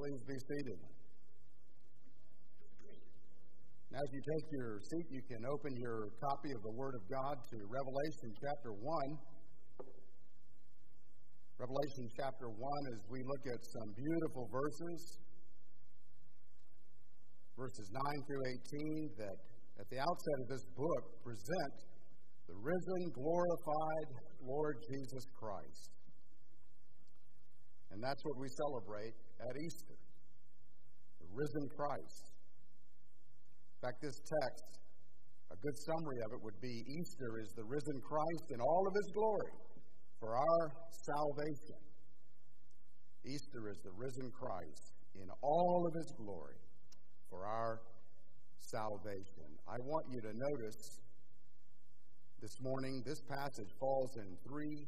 Please be seated. Now, as you take your seat, you can open your copy of the Word of God to Revelation chapter 1. Revelation chapter 1, as we look at some beautiful verses, verses 9 through 18, that at the outset of this book present the risen, glorified Lord Jesus Christ. And that's what we celebrate at Easter risen Christ. In fact, this text, a good summary of it would be Easter is the risen Christ in all of his glory for our salvation. Easter is the risen Christ in all of his glory for our salvation. I want you to notice this morning this passage falls in three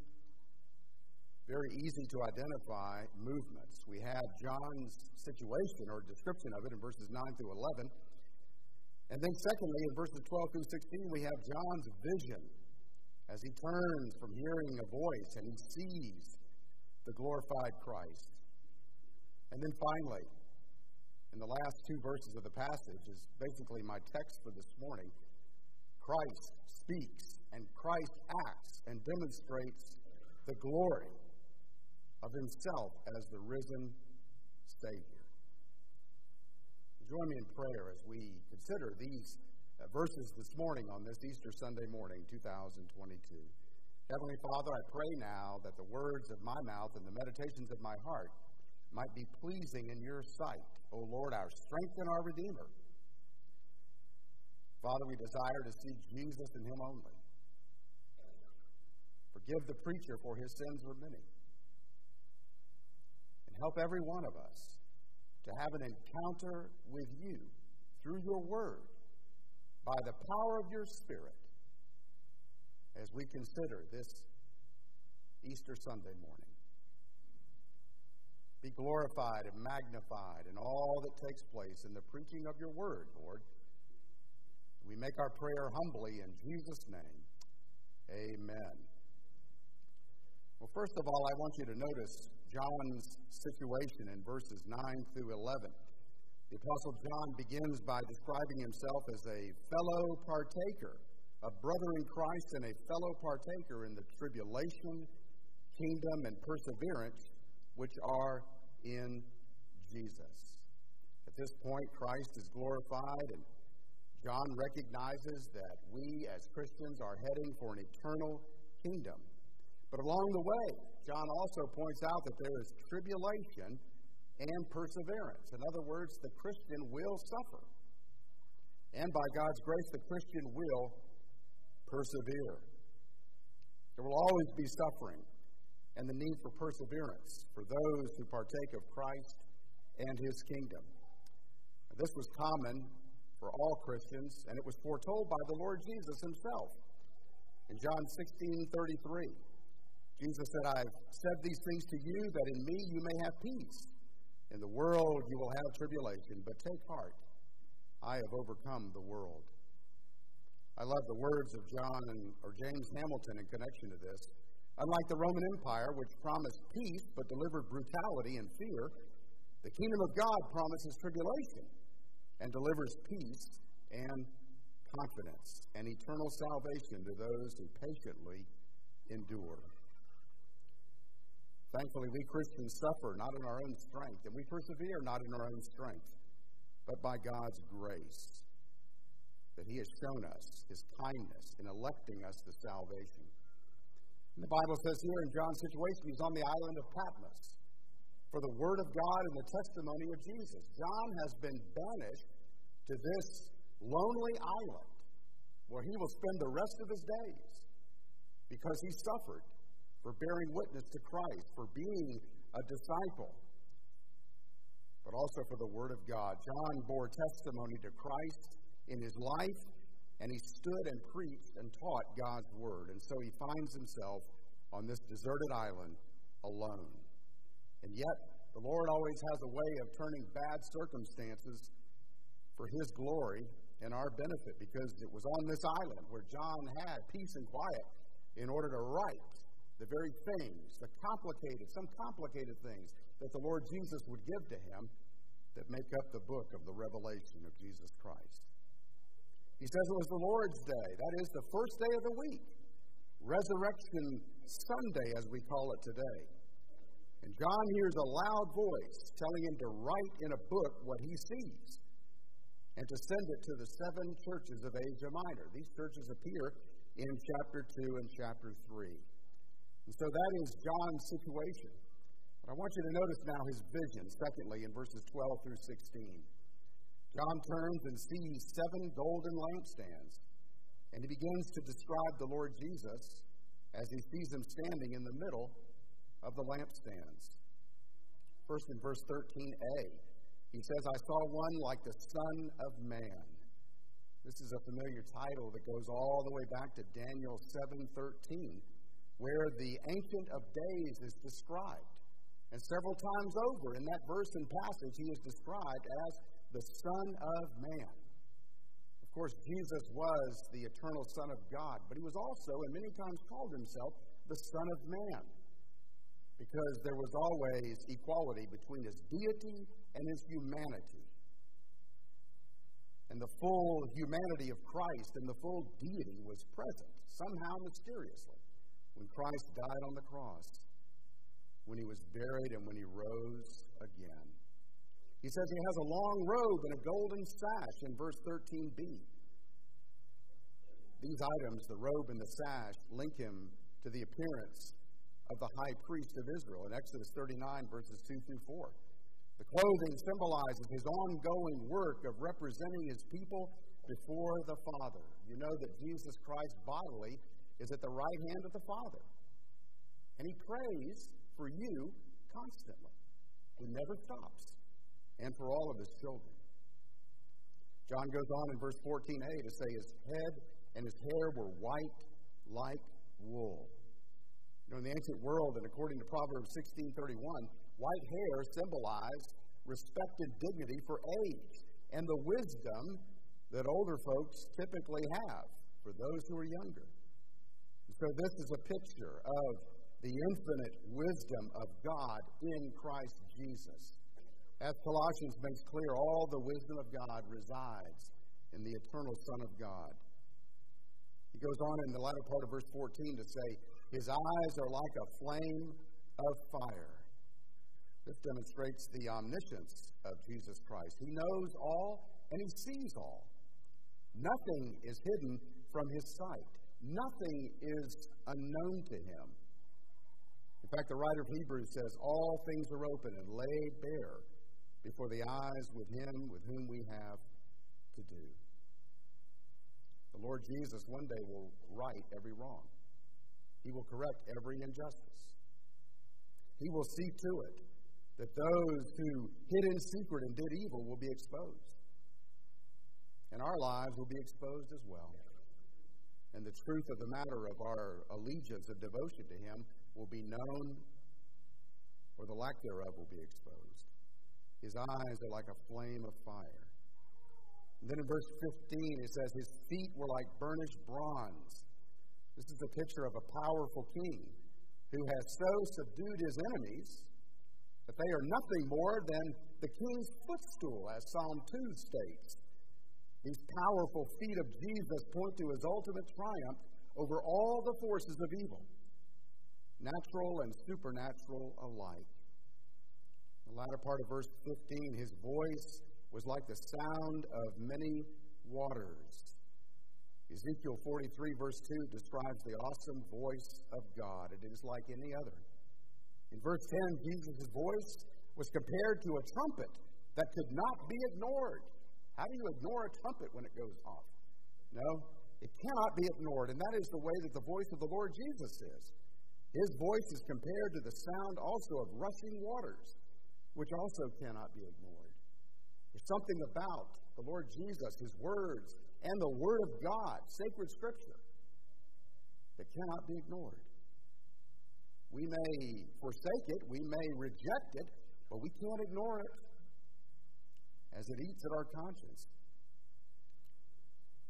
very easy to identify movements. We have John's situation or description of it in verses 9 through 11. And then, secondly, in verses 12 through 16, we have John's vision as he turns from hearing a voice and he sees the glorified Christ. And then finally, in the last two verses of the passage, is basically my text for this morning. Christ speaks and Christ acts and demonstrates the glory of himself as the risen Savior. Join me in prayer as we consider these uh, verses this morning on this Easter Sunday morning, 2022. Heavenly Father, I pray now that the words of my mouth and the meditations of my heart might be pleasing in your sight, O Lord, our strength and our Redeemer. Father, we desire to see Jesus and Him only. Forgive the preacher, for his sins were many. Help every one of us to have an encounter with you through your word by the power of your Spirit as we consider this Easter Sunday morning. Be glorified and magnified in all that takes place in the preaching of your word, Lord. We make our prayer humbly in Jesus' name. Amen. Well, first of all, I want you to notice John's situation in verses 9 through 11. The Apostle John begins by describing himself as a fellow partaker, a brother in Christ, and a fellow partaker in the tribulation, kingdom, and perseverance which are in Jesus. At this point, Christ is glorified, and John recognizes that we as Christians are heading for an eternal kingdom. But along the way, John also points out that there is tribulation and perseverance. In other words, the Christian will suffer. And by God's grace, the Christian will persevere. There will always be suffering and the need for perseverance for those who partake of Christ and his kingdom. This was common for all Christians, and it was foretold by the Lord Jesus himself. In John 16 33, Jesus said, I've said these things to you that in me you may have peace. In the world you will have tribulation, but take heart. I have overcome the world. I love the words of John and, or James Hamilton in connection to this. Unlike the Roman Empire, which promised peace but delivered brutality and fear, the kingdom of God promises tribulation and delivers peace and confidence and eternal salvation to those who patiently endure. Thankfully, we Christians suffer not in our own strength, and we persevere not in our own strength, but by God's grace. That He has shown us His kindness in electing us to salvation. And the Bible says here in John's situation, he's on the island of Patmos for the Word of God and the testimony of Jesus. John has been banished to this lonely island where he will spend the rest of his days because he suffered for bearing witness to Christ, for being a disciple, but also for the Word of God. John bore testimony to Christ in his life, and he stood and preached and taught God's Word. And so he finds himself on this deserted island alone. And yet, the Lord always has a way of turning bad circumstances for his glory and our benefit because it was on this island where John had peace and quiet in order to write the very things, the complicated, some complicated things that the Lord Jesus would give to him that make up the book of the revelation of Jesus Christ. He says it was the Lord's day, that is, the first day of the week, Resurrection Sunday, as we call it today. And John hears a loud voice telling him to write in a book what he sees and to send it to the seven churches of Asia Minor. These churches appear in chapter 2 and chapter 3. And so that is John's situation. But I want you to notice now his vision, secondly, in verses 12 through 16. John turns and sees seven golden lampstands, and he begins to describe the Lord Jesus as he sees him standing in the middle of the lampstands. First in verse 13a, he says, I saw one like the Son of Man. This is a familiar title that goes all the way back to Daniel 7:13, where the Ancient of Days is described. And several times over in that verse and passage, he is described as the Son of Man. Of course, Jesus was the eternal Son of God, but he was also, and many times called himself, the Son of Man because there was always equality between his deity and his humanity. And the full humanity of Christ and the full deity was present, somehow mysteriously, when Christ died on the cross, when he was buried, and when he rose again. He says he has a long robe and a golden sash in verse 13b. These items, the robe and the sash, link him to the appearance of the high priest of Israel in Exodus 39, verses 2 through 4. The clothing symbolizes his ongoing work of representing his people before the Father. You know that Jesus Christ bodily is at the right hand of the Father. And he prays for you constantly. He never stops. And for all of his children. John goes on in verse 14a to say his head and his hair were white like wool You know, in the ancient world, and according to Proverbs 16:31, white hair symbolized respect and dignity for age and the wisdom that older folks typically have for those who are younger. So this is a picture of the infinite wisdom of God in Christ Jesus. As Colossians makes clear, all the wisdom of God resides in the eternal Son of God. He goes on in the latter part of verse 14 to say, his eyes are like a flame of fire. This demonstrates the omniscience of Jesus Christ. He knows all and he sees all. Nothing is hidden from his sight, nothing is unknown to him. In fact, the writer of Hebrews says, All things are open and laid bare before the eyes with him with whom we have to do. The Lord Jesus one day will right every wrong. He will correct every injustice. He will see to it that those who hid in secret and did evil will be exposed. And our lives will be exposed as well. And the truth of the matter of our allegiance and devotion to Him will be known, or the lack thereof will be exposed. His eyes are like a flame of fire. And then in verse 15, it says, His feet were like burnished bronze this is a picture of a powerful king who has so subdued his enemies that they are nothing more than the king's footstool, as Psalm 2 states. These powerful feet of Jesus point to his ultimate triumph over all the forces of evil, natural and supernatural alike. The latter part of verse 15, his voice was like the sound of many waters. Ezekiel 43, verse 2, describes the awesome voice of God. It is like any other. In verse 10, Jesus' voice was compared to a trumpet that could not be ignored. How do you ignore a trumpet when it goes off? No, it cannot be ignored, and that is the way that the voice of the Lord Jesus is. His voice is compared to the sound also of rushing waters, which also cannot be ignored. There's something about the Lord Jesus, His words, and the Word of God, sacred Scripture, that cannot be ignored. We may forsake it, we may reject it, but we can't ignore it as it eats at our conscience.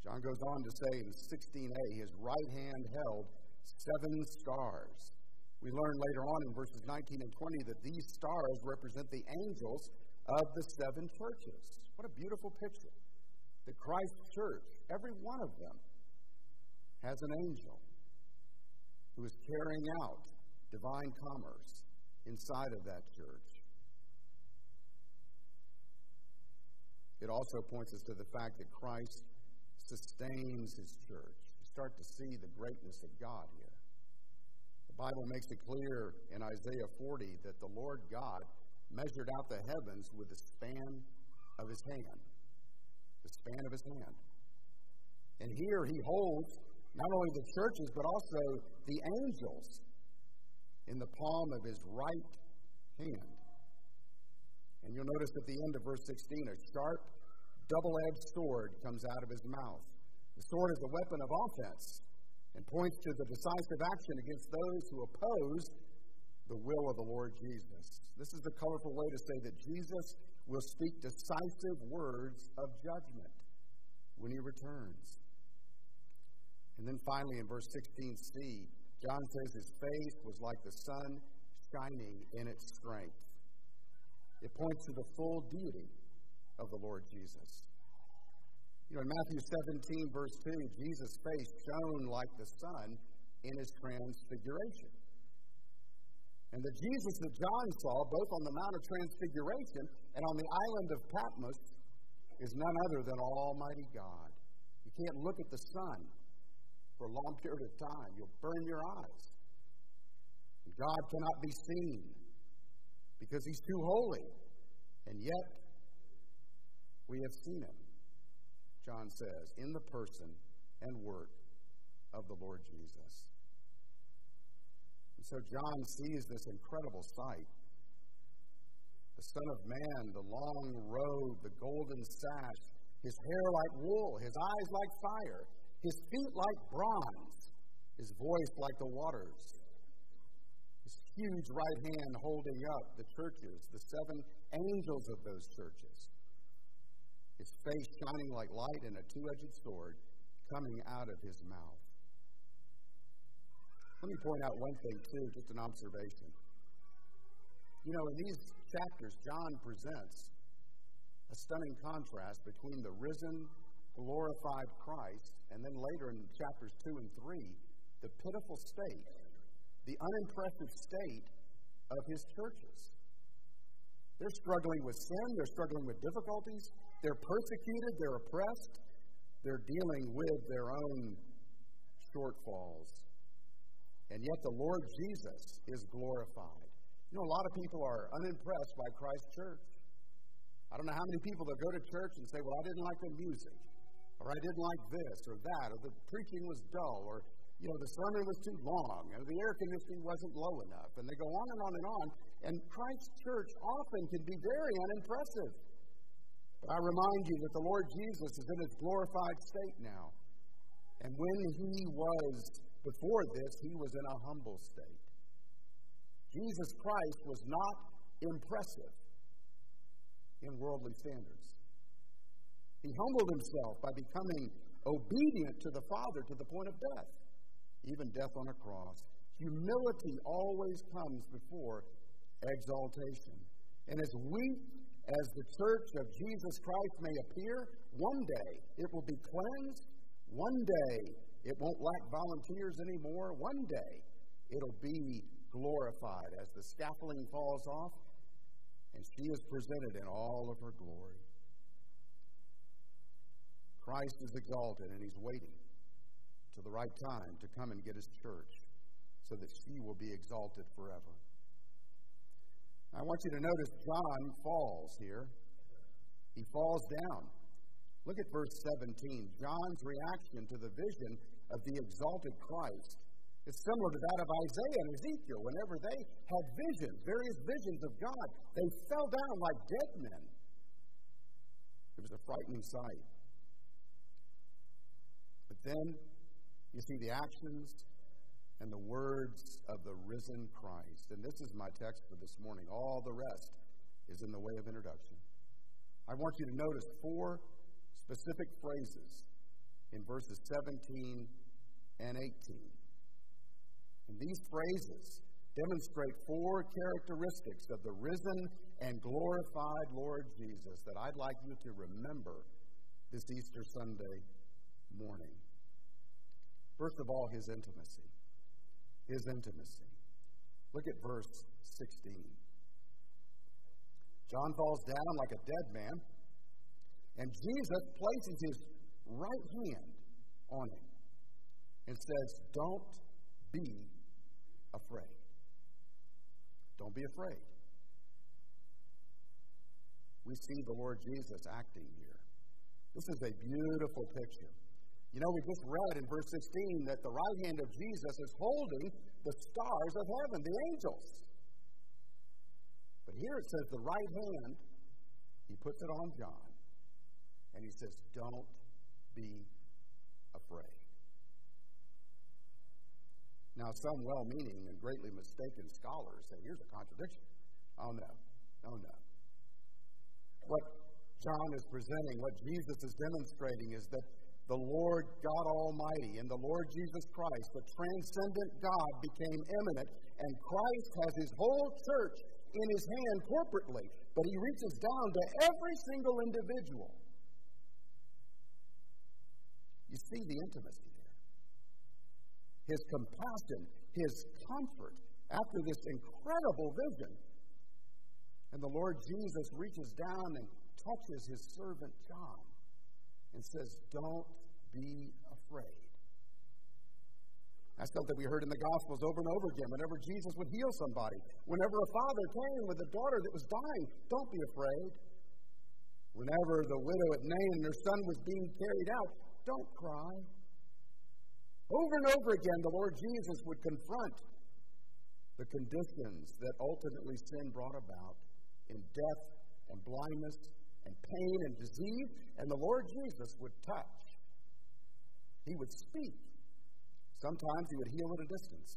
John goes on to say in 16a, his right hand held seven stars, We learn later on in verses 19 and 20 that these stars represent the angels of the seven churches. What a beautiful picture. The Christ church, every one of them, has an angel who is carrying out divine commerce inside of that church. It also points us to the fact that Christ sustains his church. You start to see the greatness of God here. The Bible makes it clear in Isaiah 40 that the Lord God measured out the heavens with the span of his hand. The span of his hand. And here he holds not only the churches, but also the angels in the palm of his right hand. And you'll notice at the end of verse 16, a sharp, double edged sword comes out of his mouth. The sword is a weapon of offense and points to the decisive action against those who oppose the will of the Lord Jesus. This is the colorful way to say that Jesus will speak decisive words of judgment when he returns. And then finally in verse 16c, John says his face was like the sun shining in its strength. It points to the full deity of the Lord Jesus. You know, in Matthew 17, verse 2, Jesus' face shone like the sun in his transfiguration. And the Jesus that John saw, both on the Mount of Transfiguration and on the island of Patmos, is none other than Almighty God. You can't look at the sun for a long period of time, you'll burn your eyes. God cannot be seen because he's too holy. And yet, we have seen him. John says, in the person and work of the Lord Jesus. And so John sees this incredible sight. The Son of Man, the long robe, the golden sash, his hair like wool, his eyes like fire, his feet like bronze, his voice like the waters, huge right hand holding up the churches, the seven angels of those churches his face shining like light and a two edged sword coming out of his mouth. Let me point out one thing, too, just an observation. You know, in these chapters, John presents a stunning contrast between the risen, glorified Christ, and then later in chapters 2 and 3, the pitiful state, the unimpressive state of his churches. They're struggling with sin, they're struggling with difficulties, they're persecuted, they're oppressed, they're dealing with their own shortfalls. And yet the Lord Jesus is glorified. You know, a lot of people are unimpressed by Christ Church. I don't know how many people that go to church and say, Well, I didn't like the music, or I didn't like this or that, or the preaching was dull, or you know, the sermon was too long, or the air conditioning wasn't low enough. And they go on and on and on. And Christ Church often can be very unimpressive. But I remind you that the Lord Jesus is in his glorified state now. And when he was before this, he was in a humble state. Jesus Christ was not impressive in worldly standards. He humbled himself by becoming obedient to the Father to the point of death, even death on a cross. Humility always comes before exaltation. And as weak as the church of Jesus Christ may appear, one day it will be cleansed. One day it won't lack volunteers anymore. One day it'll be glorified as the scaffolding falls off and she is presented in all of her glory. Christ is exalted and he's waiting to the right time to come and get his church so that she will be exalted forever. I want you to notice John falls here. He falls down. Look at verse 17. John's reaction to the vision of the exalted Christ is similar to that of Isaiah and Ezekiel. Whenever they had visions, various visions of God, they fell down like dead men. It was a frightening sight. But then you see the actions and the words of the risen Christ. And this is my text for this morning. All the rest is in the way of introduction. I want you to notice four specific phrases in verses 17 and 18. And these phrases demonstrate four characteristics of the risen and glorified Lord Jesus that I'd like you to remember this Easter Sunday morning. First of all, his intimacy. His intimacy. Look at verse 16. John falls down like a dead man, and Jesus places his right hand on him and says, Don't be afraid. Don't be afraid. We see the Lord Jesus acting here. This is a beautiful picture. You know, we just read in verse 16 that the right hand of Jesus is holding the stars of heaven, the angels. But here it says the right hand, he puts it on John, and he says, Don't be afraid. Now, some well meaning and greatly mistaken scholars say, Here's a contradiction. Oh, no. Oh, no. What John is presenting, what Jesus is demonstrating, is that the Lord God Almighty and the Lord Jesus Christ, the transcendent God, became immanent, and Christ has his whole church in his hand corporately, but he reaches down to every single individual. You see the intimacy there. His compassion, his comfort after this incredible vision. And the Lord Jesus reaches down and touches his servant John and says, Don't be afraid. That's something we heard in the Gospels over and over again. Whenever Jesus would heal somebody, whenever a father came with a daughter that was dying, don't be afraid. Whenever the widow at Nain and her son was being carried out, don't cry. Over and over again, the Lord Jesus would confront the conditions that ultimately sin brought about in death and blindness and pain and disease, and the Lord Jesus would touch. He would speak. Sometimes he would heal at a distance,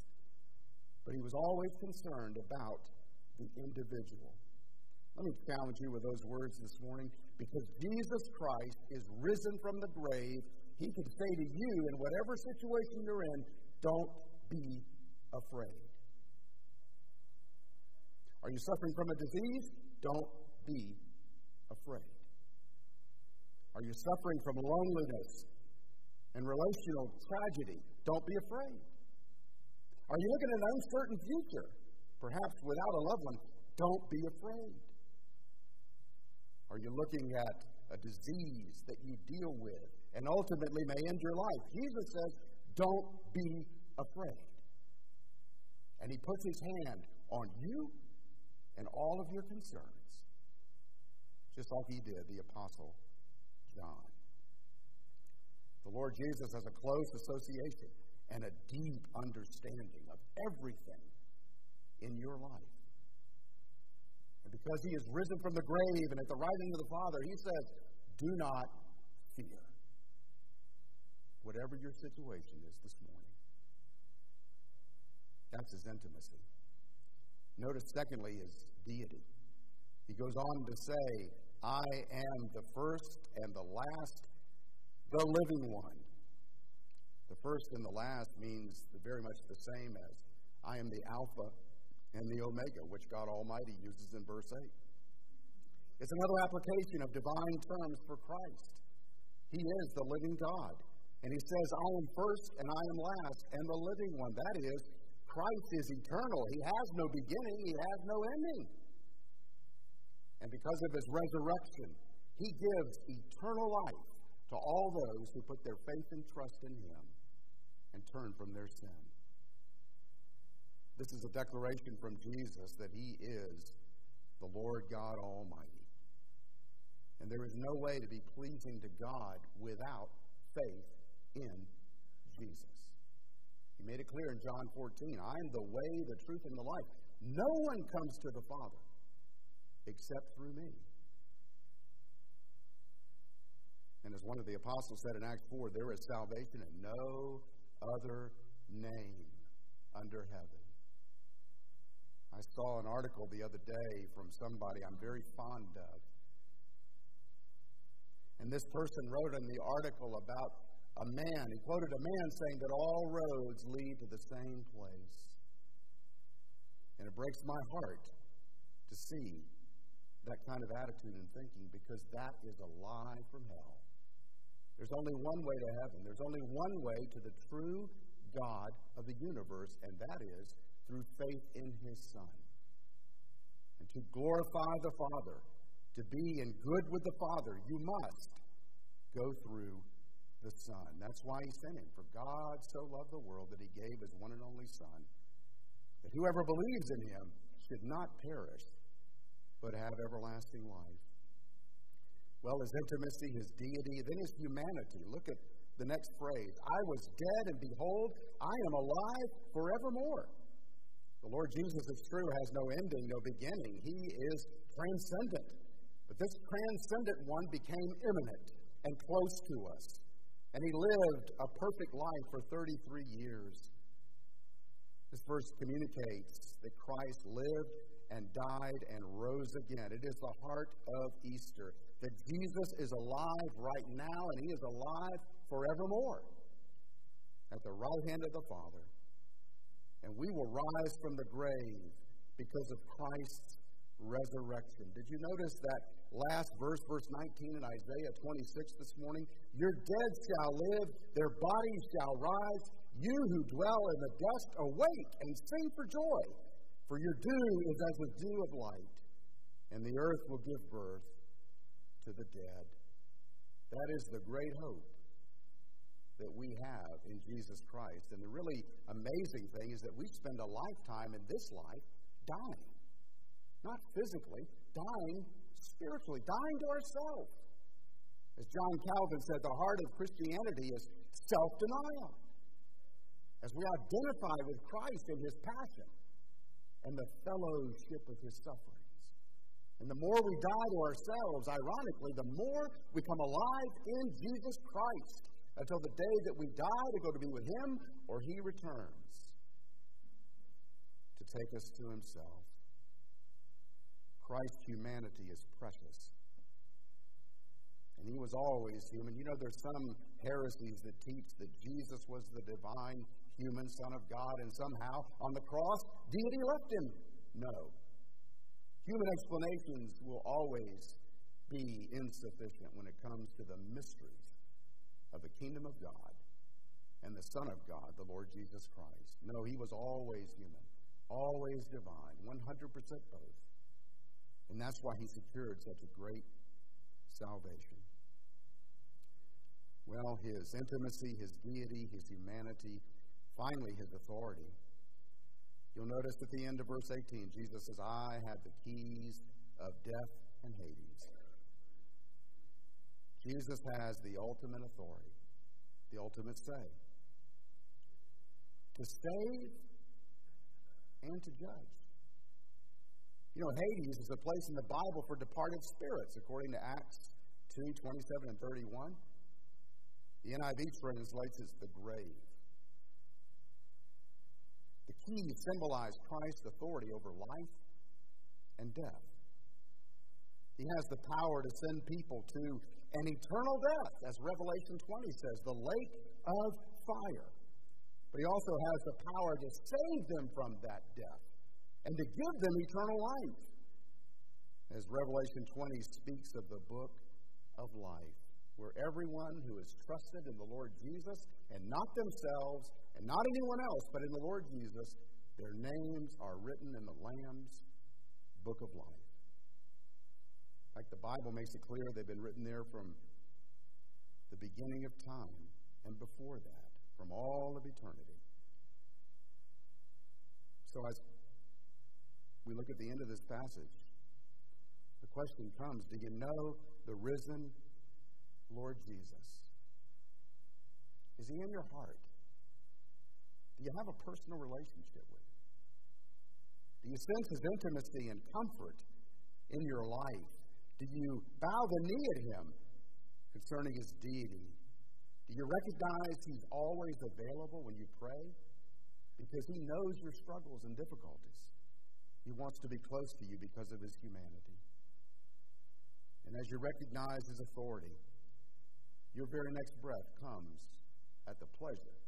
but he was always concerned about the individual. Let me challenge you with those words this morning. Because Jesus Christ is risen from the grave, he can say to you, in whatever situation you're in, don't be afraid. Are you suffering from a disease? Don't be afraid? Are you suffering from loneliness and relational tragedy? Don't be afraid. Are you looking at an uncertain future, perhaps without a loved one? Don't be afraid. Are you looking at a disease that you deal with and ultimately may end your life? Jesus says, Don't be afraid. And he puts his hand on you and all of your concerns just like he did the Apostle John. The Lord Jesus has a close association and a deep understanding of everything in your life. And because he is risen from the grave and at the right hand of the Father, he says, Do not fear. Whatever your situation is this morning. That's his intimacy. Notice, secondly, his deity. He goes on to say, I am the first and the last, the living one. The first and the last means very much the same as I am the Alpha and the Omega, which God Almighty uses in verse 8. It's another application of divine terms for Christ. He is the living God. And he says, I am first and I am last and the living one. That is, Christ is eternal. He has no beginning, he has no ending. And because of his resurrection, he gives eternal life to all those who put their faith and trust in him and turn from their sin. This is a declaration from Jesus that he is the Lord God Almighty. And there is no way to be pleasing to God without faith in Jesus. He made it clear in John 14 I am the way, the truth, and the life. No one comes to the Father except through me. And as one of the apostles said in Acts 4, there is salvation in no other name under heaven. I saw an article the other day from somebody I'm very fond of. And this person wrote in the article about a man. He quoted a man saying that all roads lead to the same place. And it breaks my heart to see that kind of attitude and thinking because that is a lie from hell. There's only one way to heaven. There's only one way to the true God of the universe, and that is through faith in His Son. And to glorify the Father, to be in good with the Father, you must go through the Son. That's why He sent Him. For God so loved the world that He gave His one and only Son, that whoever believes in Him should not perish, but have everlasting life. Well, his intimacy, his deity, then his humanity. Look at the next phrase I was dead, and behold, I am alive forevermore. The Lord Jesus, it's true, has no ending, no beginning. He is transcendent. But this transcendent one became immanent and close to us. And he lived a perfect life for 33 years. This verse communicates that Christ lived and died and rose again. It is the heart of Easter that Jesus is alive right now and he is alive forevermore at the right hand of the Father. And we will rise from the grave because of Christ's resurrection. Did you notice that last verse, verse 19 in Isaiah 26 this morning? Your dead shall live, their bodies shall rise. You who dwell in the dust, awake and sing for joy, for your dew is as the dew of light, and the earth will give birth to the dead. That is the great hope that we have in Jesus Christ. And the really amazing thing is that we spend a lifetime in this life dying. Not physically, dying spiritually, dying to ourselves. As John Calvin said, the heart of Christianity is self denial. As we identify with Christ in his passion and the fellowship of his suffering. And the more we die to ourselves, ironically, the more we come alive in Jesus Christ until the day that we die to go to be with Him or He returns to take us to Himself. Christ's humanity is precious. And He was always human. You know, there's some heresies that teach that Jesus was the divine human Son of God and somehow on the cross, deity left Him. No. Human explanations will always be insufficient when it comes to the mysteries of the kingdom of God and the Son of God, the Lord Jesus Christ. No, he was always human, always divine, 100% both. And that's why he secured such a great salvation. Well, his intimacy, his deity, his humanity, finally his authority You'll notice at the end of verse 18, Jesus says, I have the keys of death and Hades. Jesus has the ultimate authority, the ultimate say to save and to judge. You know, Hades is a place in the Bible for departed spirits, according to Acts 2 27 and 31. The NIV translates as the grave. The symbolized Christ's authority over life and death. He has the power to send people to an eternal death, as Revelation 20 says, the lake of fire. But he also has the power to save them from that death and to give them eternal life. As Revelation 20 speaks of the book of life, where everyone who is trusted in the Lord Jesus and not themselves and not anyone else, but in the Lord Jesus, their names are written in the Lamb's book of life. Like the Bible makes it clear, they've been written there from the beginning of time and before that, from all of eternity. So as we look at the end of this passage, the question comes do you know the risen Lord Jesus? Is he in your heart? Do you have a personal relationship with him? Do you sense his intimacy and comfort in your life? Do you bow the knee at him concerning his deity? Do you recognize he's always available when you pray? Because he knows your struggles and difficulties. He wants to be close to you because of his humanity. And as you recognize his authority, your very next breath comes at the pleasure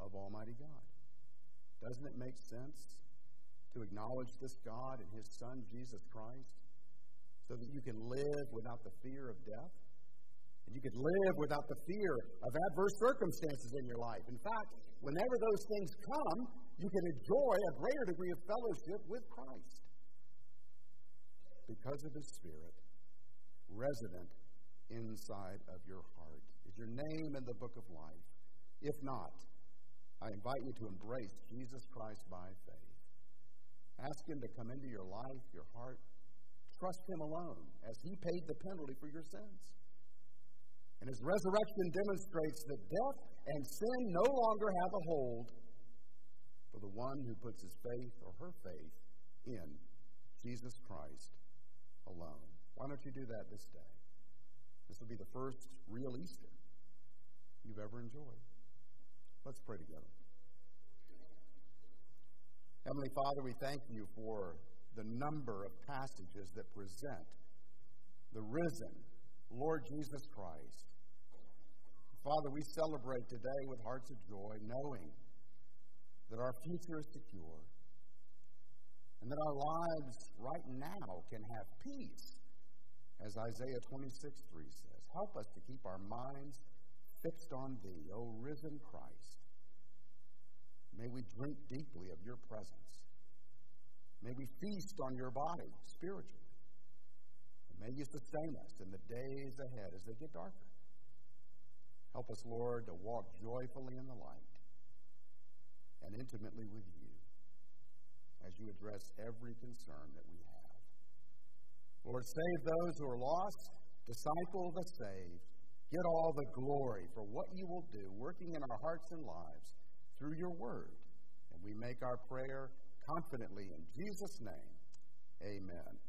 of Almighty God. Doesn't it make sense to acknowledge this God and His Son, Jesus Christ, so that you can live without the fear of death? And you could live without the fear of adverse circumstances in your life. In fact, whenever those things come, you can enjoy a greater degree of fellowship with Christ because of His Spirit resident inside of your heart. Is your name in the book of life? If not, I invite you to embrace Jesus Christ by faith. Ask Him to come into your life, your heart. Trust Him alone as He paid the penalty for your sins. And His resurrection demonstrates that death and sin no longer have a hold for the one who puts his faith or her faith in Jesus Christ alone. Why don't you do that this day? This will be the first real Easter you've ever enjoyed. Let's pray together. Heavenly Father, we thank you for the number of passages that present the risen Lord Jesus Christ. Father, we celebrate today with hearts of joy, knowing that our future is secure and that our lives right now can have peace, as Isaiah 26 3 says. Help us to keep our minds fixed on Thee, O risen Christ. May we drink deeply of your presence. May we feast on your body spiritually. And may you sustain us in the days ahead as they get darker. Help us, Lord, to walk joyfully in the light and intimately with you as you address every concern that we have. Lord, save those who are lost, disciple the saved, Get all the glory for what you will do, working in our hearts and lives through your word. And we make our prayer confidently in Jesus' name. Amen.